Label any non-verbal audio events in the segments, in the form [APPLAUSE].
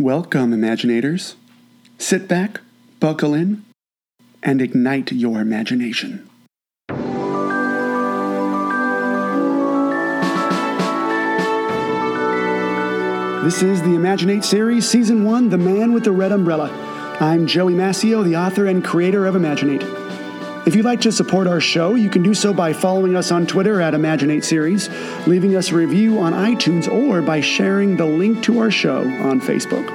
Welcome, Imaginators. Sit back, buckle in, and ignite your imagination. This is the Imaginate series, Season 1 The Man with the Red Umbrella. I'm Joey Mascio, the author and creator of Imaginate. If you'd like to support our show, you can do so by following us on Twitter at Imaginate Series, leaving us a review on iTunes, or by sharing the link to our show on Facebook.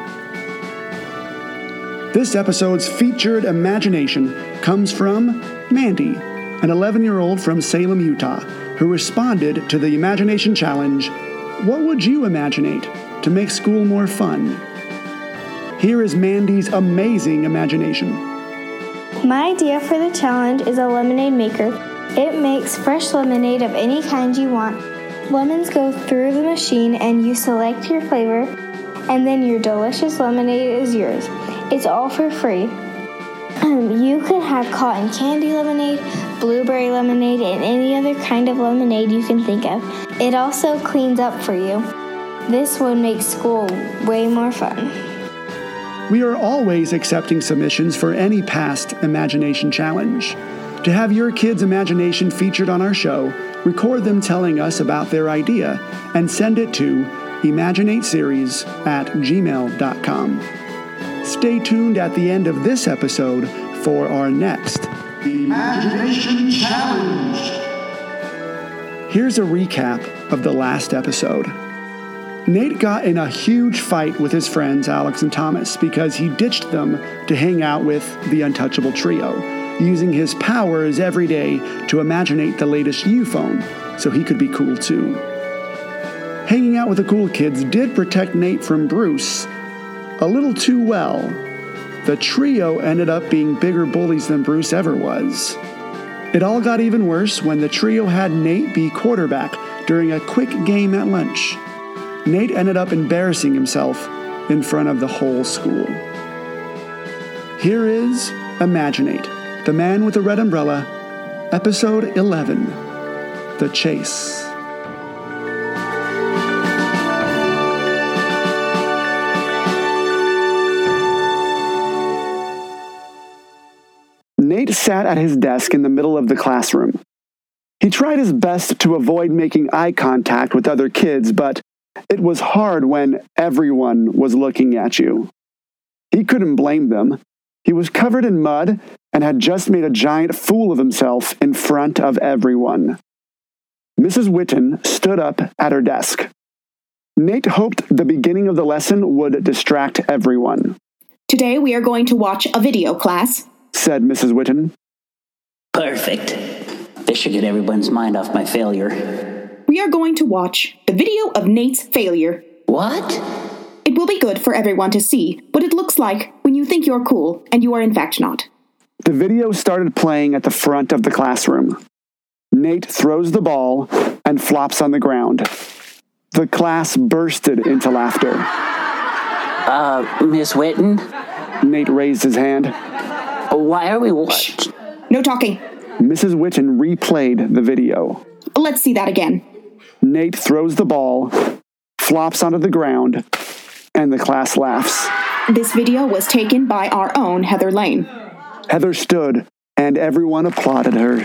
This episode's featured imagination comes from Mandy, an 11 year old from Salem, Utah, who responded to the Imagination Challenge What would you imaginate to make school more fun? Here is Mandy's amazing imagination. My idea for the challenge is a lemonade maker. It makes fresh lemonade of any kind you want. Lemons go through the machine and you select your flavor, and then your delicious lemonade is yours. It's all for free. Um, you could have cotton candy lemonade, blueberry lemonade, and any other kind of lemonade you can think of. It also cleans up for you. This would make school way more fun. We are always accepting submissions for any past Imagination Challenge. To have your kids' imagination featured on our show, record them telling us about their idea and send it to imaginateseries at gmail.com. Stay tuned at the end of this episode for our next Imagination Challenge. Here's a recap of the last episode. Nate got in a huge fight with his friends Alex and Thomas because he ditched them to hang out with the Untouchable Trio, using his powers every day to imaginate the latest U phone so he could be cool too. Hanging out with the cool kids did protect Nate from Bruce a little too well. The trio ended up being bigger bullies than Bruce ever was. It all got even worse when the trio had Nate be quarterback during a quick game at lunch. Nate ended up embarrassing himself in front of the whole school. Here is Imaginate, The Man with the Red Umbrella, Episode 11 The Chase. Nate sat at his desk in the middle of the classroom. He tried his best to avoid making eye contact with other kids, but it was hard when everyone was looking at you. He couldn't blame them. He was covered in mud and had just made a giant fool of himself in front of everyone. Mrs. Witten stood up at her desk. Nate hoped the beginning of the lesson would distract everyone. Today we are going to watch a video class, said Mrs. Witten. Perfect. This should get everyone's mind off my failure. We are going to watch the video of Nate's failure. What? It will be good for everyone to see what it looks like when you think you're cool and you are in fact not. The video started playing at the front of the classroom. Nate throws the ball and flops on the ground. The class bursted into laughter. Uh, Miss Witten? Nate raised his hand. Why are we what? No talking. Mrs. Witten replayed the video. Let's see that again. Nate throws the ball, flops onto the ground, and the class laughs. This video was taken by our own Heather Lane. Heather stood, and everyone applauded her.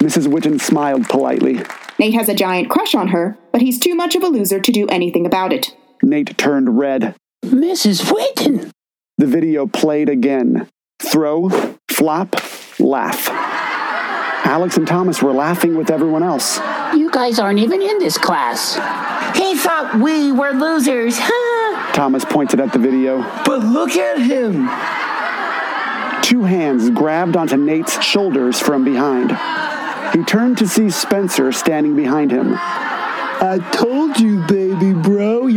Mrs. Witten smiled politely. Nate has a giant crush on her, but he's too much of a loser to do anything about it. Nate turned red. Mrs. Witten! The video played again. Throw, flop, laugh. Alex and Thomas were laughing with everyone else. You guys aren't even in this class. He thought we were losers. Thomas pointed at the video. But look at him! Two hands grabbed onto Nate's shoulders from behind. He turned to see Spencer standing behind him. I told you, baby bro,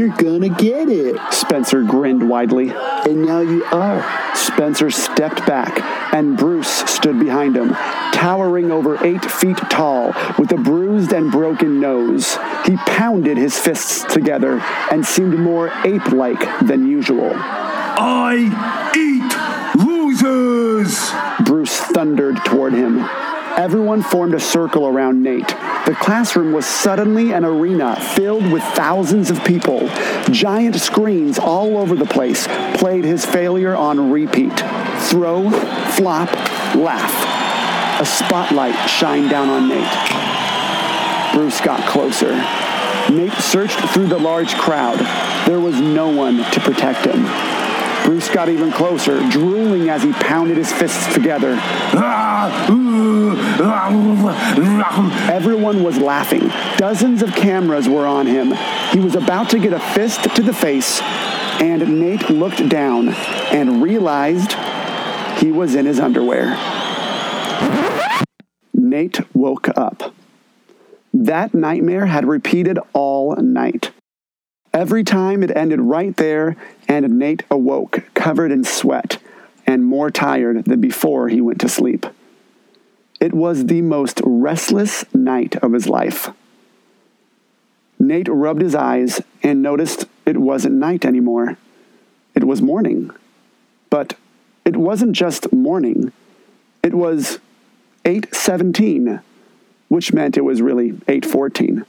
you're gonna get it. Spencer grinned widely. And now you are. Spencer stepped back, and Bruce stood behind him, towering over eight feet tall, with a bruised and broken nose. He pounded his fists together and seemed more ape like than usual. I eat losers! Bruce thundered toward him. Everyone formed a circle around Nate. The classroom was suddenly an arena filled with thousands of people. Giant screens all over the place played his failure on repeat. Throw, flop, laugh. A spotlight shined down on Nate. Bruce got closer. Nate searched through the large crowd. There was no one to protect him. Bruce got even closer, drooling as he pounded his fists together. Ah, Everyone was laughing. Dozens of cameras were on him. He was about to get a fist to the face, and Nate looked down and realized he was in his underwear. Nate woke up. That nightmare had repeated all night. Every time it ended right there, and Nate awoke covered in sweat and more tired than before he went to sleep. It was the most restless night of his life. Nate rubbed his eyes and noticed it wasn't night anymore. It was morning. But it wasn't just morning. It was 8:17, which meant it was really 8:14,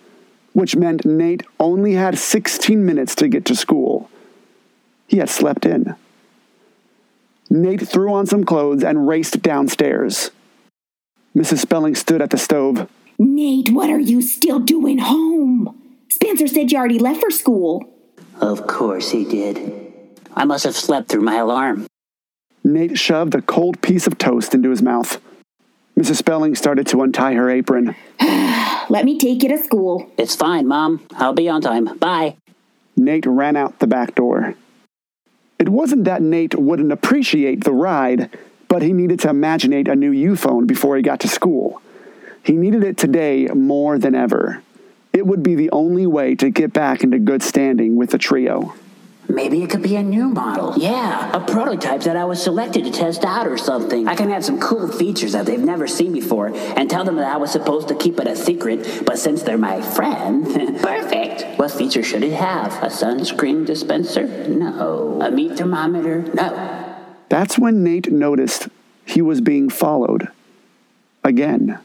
which meant Nate only had 16 minutes to get to school. He had slept in. Nate threw on some clothes and raced downstairs. Mrs. Spelling stood at the stove. Nate, what are you still doing home? Spencer said you already left for school. Of course he did. I must have slept through my alarm. Nate shoved a cold piece of toast into his mouth. Mrs. Spelling started to untie her apron. [SIGHS] Let me take you to school. It's fine, Mom. I'll be on time. Bye. Nate ran out the back door. It wasn't that Nate wouldn't appreciate the ride, but he needed to imaginate a new U-phone before he got to school. He needed it today more than ever. It would be the only way to get back into good standing with the trio. Maybe it could be a new model. Yeah, a prototype that I was selected to test out or something. I can add some cool features that they've never seen before and tell them that I was supposed to keep it a secret, but since they're my friend, [LAUGHS] perfect. What feature should it have? A sunscreen dispenser? No. A meat thermometer? No. That's when Nate noticed he was being followed. Again.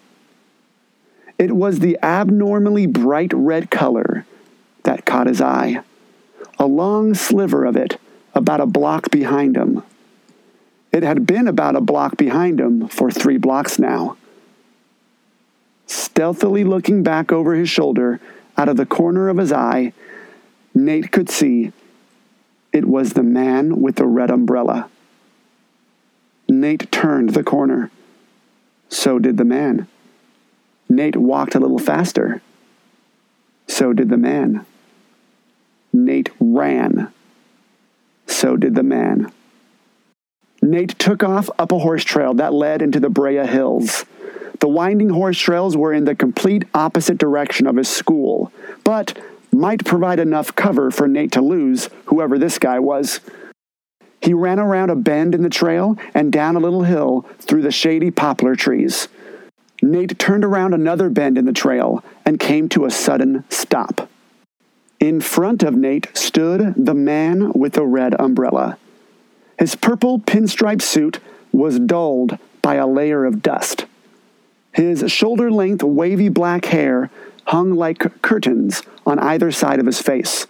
It was the abnormally bright red color that caught his eye. A long sliver of it, about a block behind him. It had been about a block behind him for three blocks now. Stealthily looking back over his shoulder, out of the corner of his eye, Nate could see it was the man with the red umbrella. Nate turned the corner. So did the man. Nate walked a little faster. So did the man. Nate ran. So did the man. Nate took off up a horse trail that led into the Brea Hills. The winding horse trails were in the complete opposite direction of his school, but might provide enough cover for Nate to lose whoever this guy was. He ran around a bend in the trail and down a little hill through the shady poplar trees. Nate turned around another bend in the trail and came to a sudden stop. In front of Nate stood the man with the red umbrella. His purple pinstripe suit was dulled by a layer of dust. His shoulder length wavy black hair hung like curtains on either side of his face,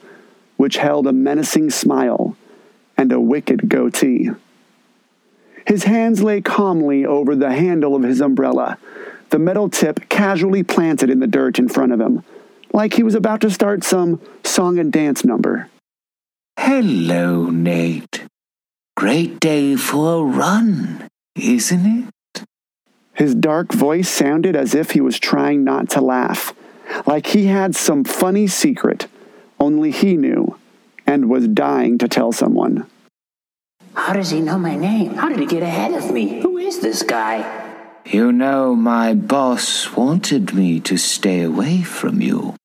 which held a menacing smile and a wicked goatee. His hands lay calmly over the handle of his umbrella, the metal tip casually planted in the dirt in front of him, like he was about to start some song and dance number. Hello, Nate. Great day for a run, isn't it? His dark voice sounded as if he was trying not to laugh, like he had some funny secret only he knew and was dying to tell someone. How does he know my name? How did he get ahead of me? Who is this guy? You know, my boss wanted me to stay away from you.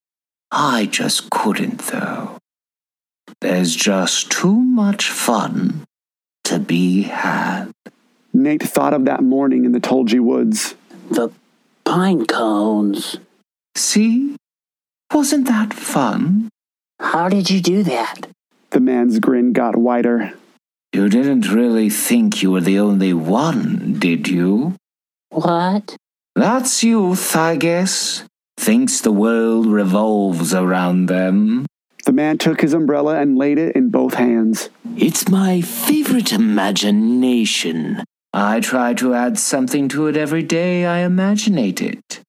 I just couldn't, though. There's just too much fun to be had. Nate thought of that morning in the Tulgey Woods. The pine cones. See? Wasn't that fun? How did you do that? The man's grin got wider. You didn't really think you were the only one, did you? What? That's youth, I guess. Thinks the world revolves around them. The man took his umbrella and laid it in both hands. It's my favorite imagination. I try to add something to it every day I imaginate it.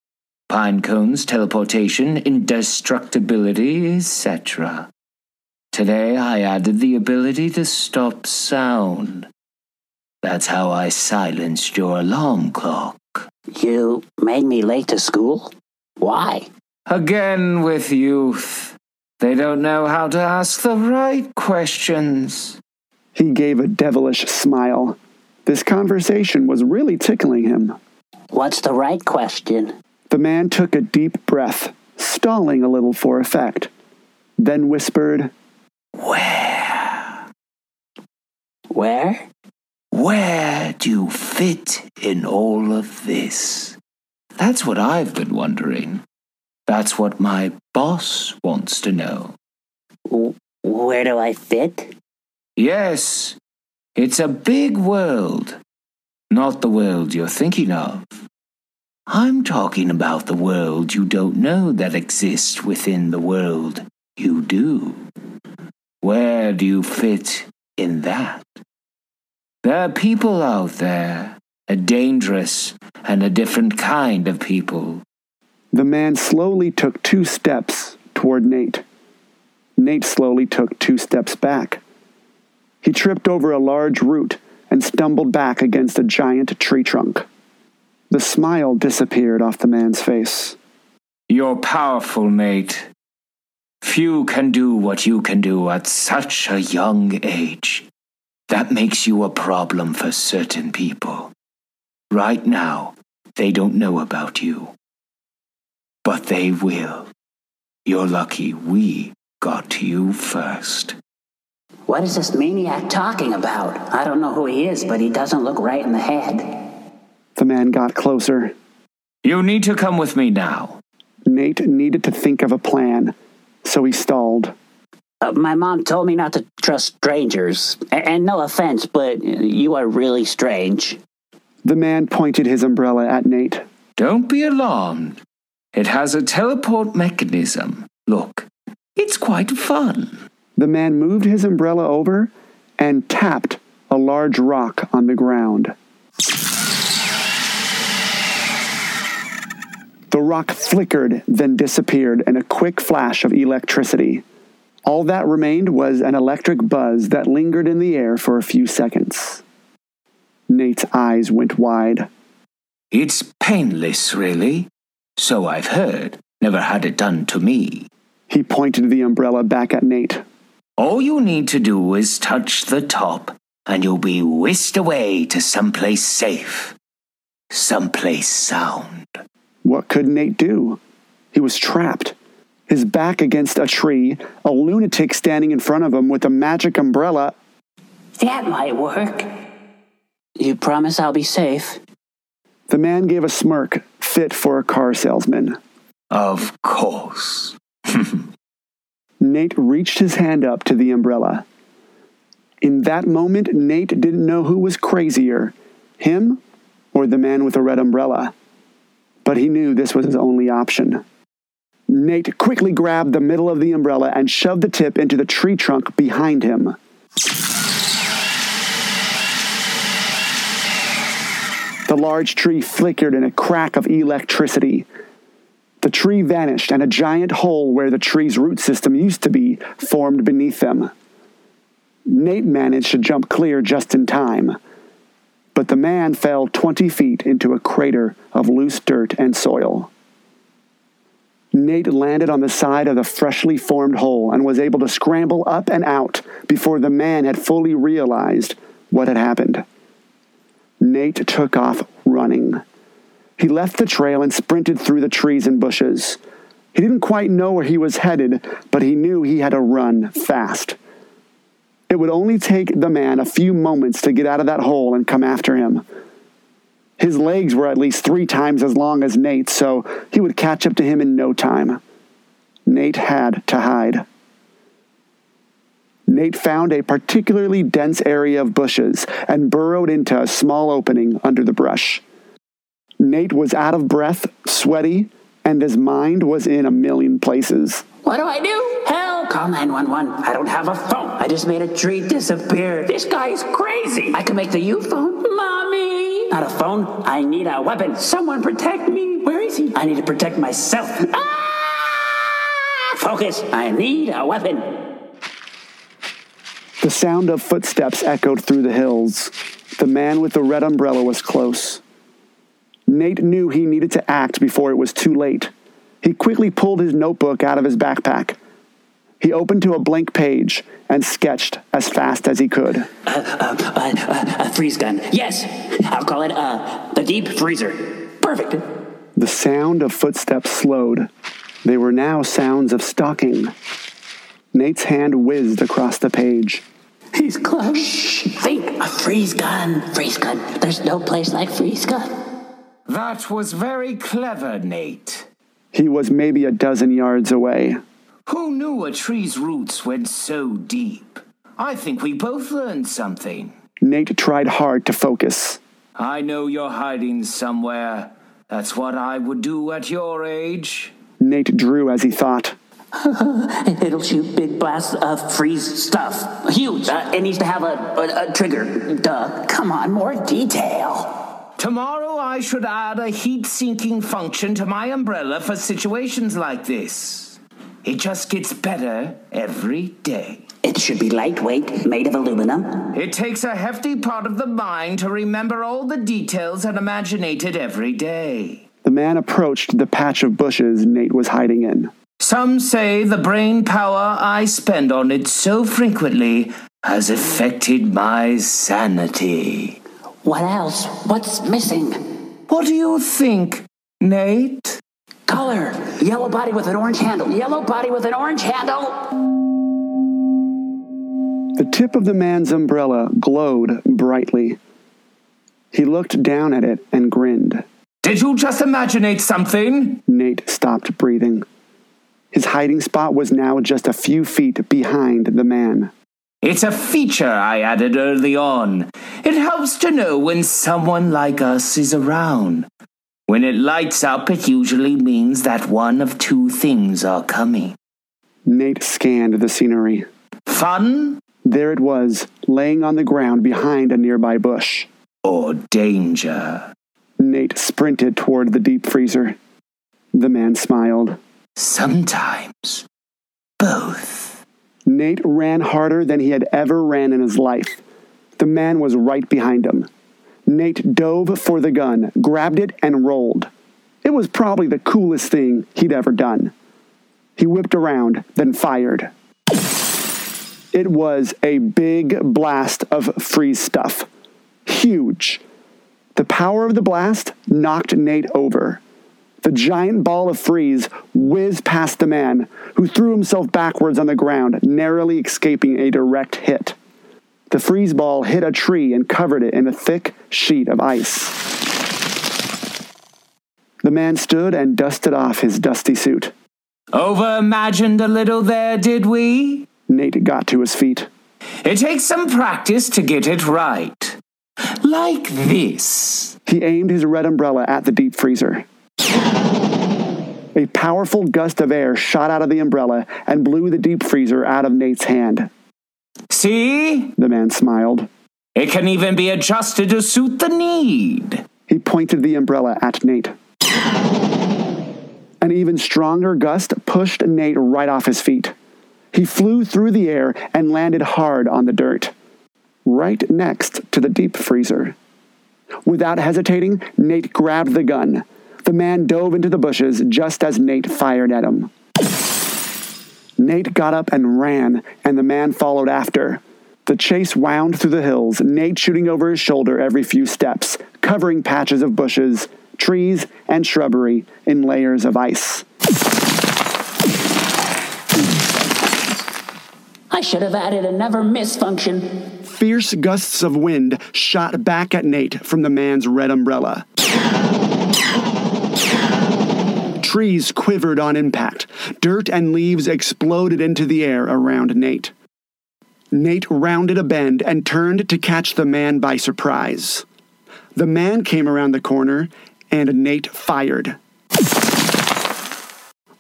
Pine cones, teleportation, indestructibility, etc. Today I added the ability to stop sound. That's how I silenced your alarm clock. You made me late to school? Why? Again with youth. They don't know how to ask the right questions. He gave a devilish smile. This conversation was really tickling him. What's the right question? The man took a deep breath, stalling a little for effect, then whispered, Where? Where? Where do you fit in all of this? That's what I've been wondering. That's what my boss wants to know. Where do I fit? Yes, it's a big world. Not the world you're thinking of. I'm talking about the world you don't know that exists within the world you do. Where do you fit in that? There are people out there, a dangerous and a different kind of people. The man slowly took two steps toward Nate. Nate slowly took two steps back. He tripped over a large root and stumbled back against a giant tree trunk. The smile disappeared off the man's face. You're powerful, Nate. Few can do what you can do at such a young age. That makes you a problem for certain people. Right now, they don't know about you. But they will. You're lucky we got to you first. What is this maniac talking about? I don't know who he is, but he doesn't look right in the head. The man got closer. You need to come with me now. Nate needed to think of a plan, so he stalled. Uh, my mom told me not to trust strangers. A- and no offense, but you are really strange. The man pointed his umbrella at Nate. Don't be alarmed. It has a teleport mechanism. Look, it's quite fun. The man moved his umbrella over and tapped a large rock on the ground. The rock flickered, then disappeared in a quick flash of electricity. All that remained was an electric buzz that lingered in the air for a few seconds. Nate's eyes went wide. It's painless, really. So I've heard. Never had it done to me. He pointed the umbrella back at Nate. All you need to do is touch the top, and you'll be whisked away to someplace safe. Someplace sound. What could Nate do? He was trapped. His back against a tree, a lunatic standing in front of him with a magic umbrella. That might work. You promise I'll be safe? The man gave a smirk fit for a car salesman. Of course. [LAUGHS] Nate reached his hand up to the umbrella. In that moment, Nate didn't know who was crazier, him or the man with the red umbrella. But he knew this was his only option. Nate quickly grabbed the middle of the umbrella and shoved the tip into the tree trunk behind him. The large tree flickered in a crack of electricity. The tree vanished, and a giant hole where the tree's root system used to be formed beneath them. Nate managed to jump clear just in time, but the man fell 20 feet into a crater of loose dirt and soil. Nate landed on the side of the freshly formed hole and was able to scramble up and out before the man had fully realized what had happened. Nate took off running. He left the trail and sprinted through the trees and bushes. He didn't quite know where he was headed, but he knew he had to run fast. It would only take the man a few moments to get out of that hole and come after him. His legs were at least three times as long as Nate's, so he would catch up to him in no time. Nate had to hide. Nate found a particularly dense area of bushes and burrowed into a small opening under the brush. Nate was out of breath, sweaty, and his mind was in a million places. What do I do? Help! Call 911. I don't have a phone. I just made a tree disappear. This guy is crazy. I can make the U phone. Mommy! Not a phone. I need a weapon. Someone protect me. Where is he? I need to protect myself. Ah! Focus. I need a weapon. The sound of footsteps echoed through the hills. The man with the red umbrella was close. Nate knew he needed to act before it was too late. He quickly pulled his notebook out of his backpack. He opened to a blank page and sketched as fast as he could. Uh, uh, uh, a freeze gun. Yes. I'll call it uh, the deep freezer. Perfect. The sound of footsteps slowed. They were now sounds of stalking. Nate's hand whizzed across the page. He's close. Shh. Think. A freeze gun. Freeze gun. There's no place like freeze gun. That was very clever, Nate. He was maybe a dozen yards away. Who knew a tree's roots went so deep? I think we both learned something. Nate tried hard to focus. I know you're hiding somewhere. That's what I would do at your age. Nate drew as he thought. [LAUGHS] It'll shoot big blasts of freeze stuff. Huge. Uh, it needs to have a, a, a trigger. Duh. Come on, more detail. Tomorrow I should add a heat sinking function to my umbrella for situations like this. It just gets better every day. It should be lightweight, made of aluminum. It takes a hefty part of the mind to remember all the details and imaginate it every day. The man approached the patch of bushes Nate was hiding in. Some say the brain power I spend on it so frequently has affected my sanity. What else? What's missing? What do you think, Nate? Color. Yellow body with an orange handle. Yellow body with an orange handle. The tip of the man's umbrella glowed brightly. He looked down at it and grinned. Did you just imaginate something? Nate stopped breathing. His hiding spot was now just a few feet behind the man. It's a feature I added early on. It helps to know when someone like us is around. When it lights up, it usually means that one of two things are coming. Nate scanned the scenery. Fun There it was, laying on the ground behind a nearby bush. or danger? Nate sprinted toward the deep freezer. The man smiled. Sometimes. Both. Nate ran harder than he had ever ran in his life. The man was right behind him. Nate dove for the gun, grabbed it, and rolled. It was probably the coolest thing he'd ever done. He whipped around, then fired. It was a big blast of freeze stuff. Huge. The power of the blast knocked Nate over. The giant ball of freeze whizzed past the man, who threw himself backwards on the ground, narrowly escaping a direct hit. The freeze ball hit a tree and covered it in a thick sheet of ice. The man stood and dusted off his dusty suit. Over imagined a little there, did we? Nate got to his feet. It takes some practice to get it right. Like this. He aimed his red umbrella at the deep freezer. A powerful gust of air shot out of the umbrella and blew the deep freezer out of Nate's hand. See? The man smiled. It can even be adjusted to suit the need. He pointed the umbrella at Nate. An even stronger gust pushed Nate right off his feet. He flew through the air and landed hard on the dirt, right next to the deep freezer. Without hesitating, Nate grabbed the gun. The man dove into the bushes just as Nate fired at him. Nate got up and ran, and the man followed after. The chase wound through the hills, Nate shooting over his shoulder every few steps, covering patches of bushes, trees, and shrubbery in layers of ice. I should have added a never miss function. Fierce gusts of wind shot back at Nate from the man's red umbrella. Trees quivered on impact. Dirt and leaves exploded into the air around Nate. Nate rounded a bend and turned to catch the man by surprise. The man came around the corner and Nate fired.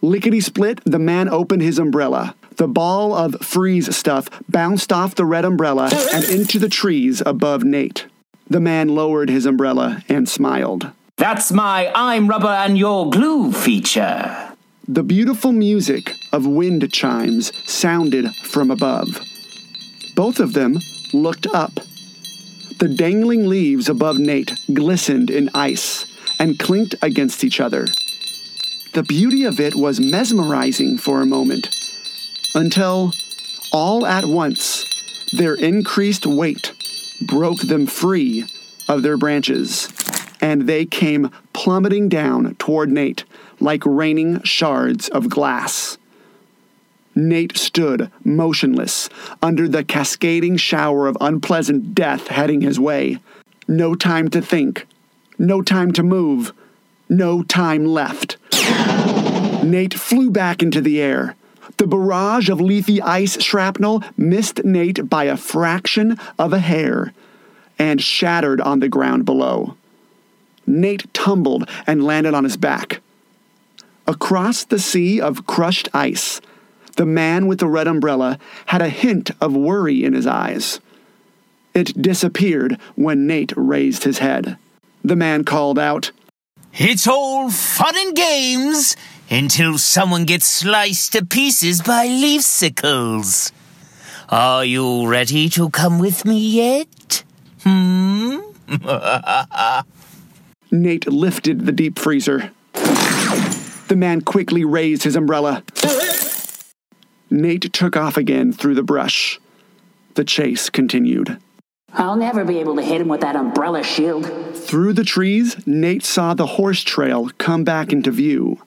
Lickety split, the man opened his umbrella. The ball of freeze stuff bounced off the red umbrella and into the trees above Nate. The man lowered his umbrella and smiled. That's my I'm rubber and you're glue feature. The beautiful music of wind chimes sounded from above. Both of them looked up. The dangling leaves above Nate glistened in ice and clinked against each other. The beauty of it was mesmerizing for a moment, until, all at once, their increased weight broke them free of their branches, and they came plummeting down toward Nate like raining shards of glass. Nate stood motionless under the cascading shower of unpleasant death heading his way. No time to think, no time to move, no time left. Nate flew back into the air. The barrage of leafy ice shrapnel missed Nate by a fraction of a hair and shattered on the ground below. Nate tumbled and landed on his back. Across the sea of crushed ice, the man with the red umbrella had a hint of worry in his eyes. It disappeared when Nate raised his head. The man called out, It's all fun and games until someone gets sliced to pieces by leafsicles. Are you ready to come with me yet? Hmm? [LAUGHS] Nate lifted the deep freezer. The man quickly raised his umbrella. Nate took off again through the brush. The chase continued. I'll never be able to hit him with that umbrella shield. Through the trees, Nate saw the horse trail come back into view.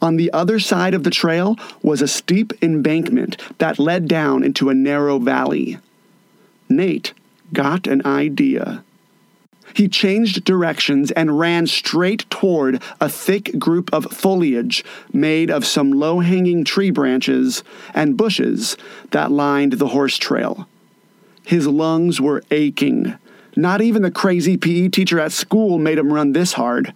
On the other side of the trail was a steep embankment that led down into a narrow valley. Nate got an idea. He changed directions and ran straight toward a thick group of foliage made of some low hanging tree branches and bushes that lined the horse trail. His lungs were aching. Not even the crazy PE teacher at school made him run this hard.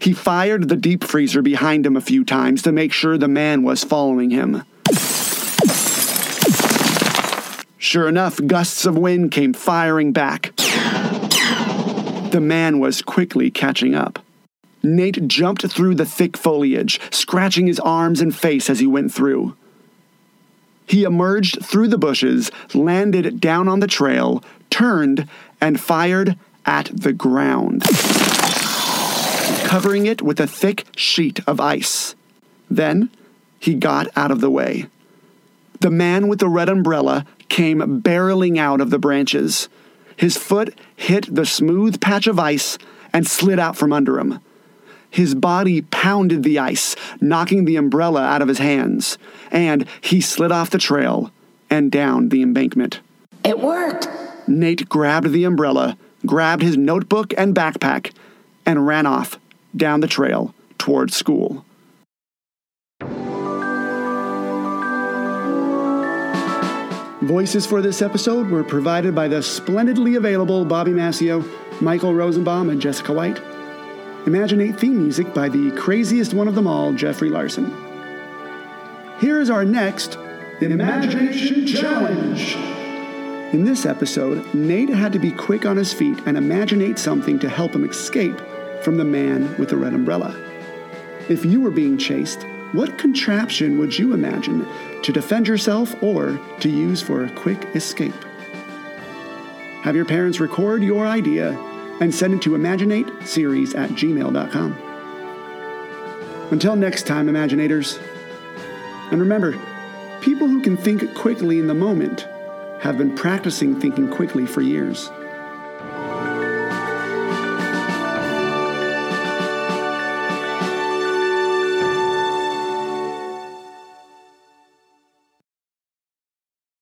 He fired the deep freezer behind him a few times to make sure the man was following him. Sure enough, gusts of wind came firing back. The man was quickly catching up. Nate jumped through the thick foliage, scratching his arms and face as he went through. He emerged through the bushes, landed down on the trail, turned, and fired at the ground, covering it with a thick sheet of ice. Then he got out of the way. The man with the red umbrella came barreling out of the branches. His foot hit the smooth patch of ice and slid out from under him. His body pounded the ice, knocking the umbrella out of his hands, and he slid off the trail and down the embankment. It worked. Nate grabbed the umbrella, grabbed his notebook and backpack, and ran off down the trail toward school. Voices for this episode were provided by the splendidly available Bobby Mascio, Michael Rosenbaum, and Jessica White. Imaginate theme music by the craziest one of them all, Jeffrey Larson. Here is our next Imagination Challenge. In this episode, Nate had to be quick on his feet and imaginate something to help him escape from the man with the red umbrella. If you were being chased, what contraption would you imagine to defend yourself or to use for a quick escape? Have your parents record your idea and send it to imaginateseries at gmail.com. Until next time, Imaginators. And remember, people who can think quickly in the moment have been practicing thinking quickly for years.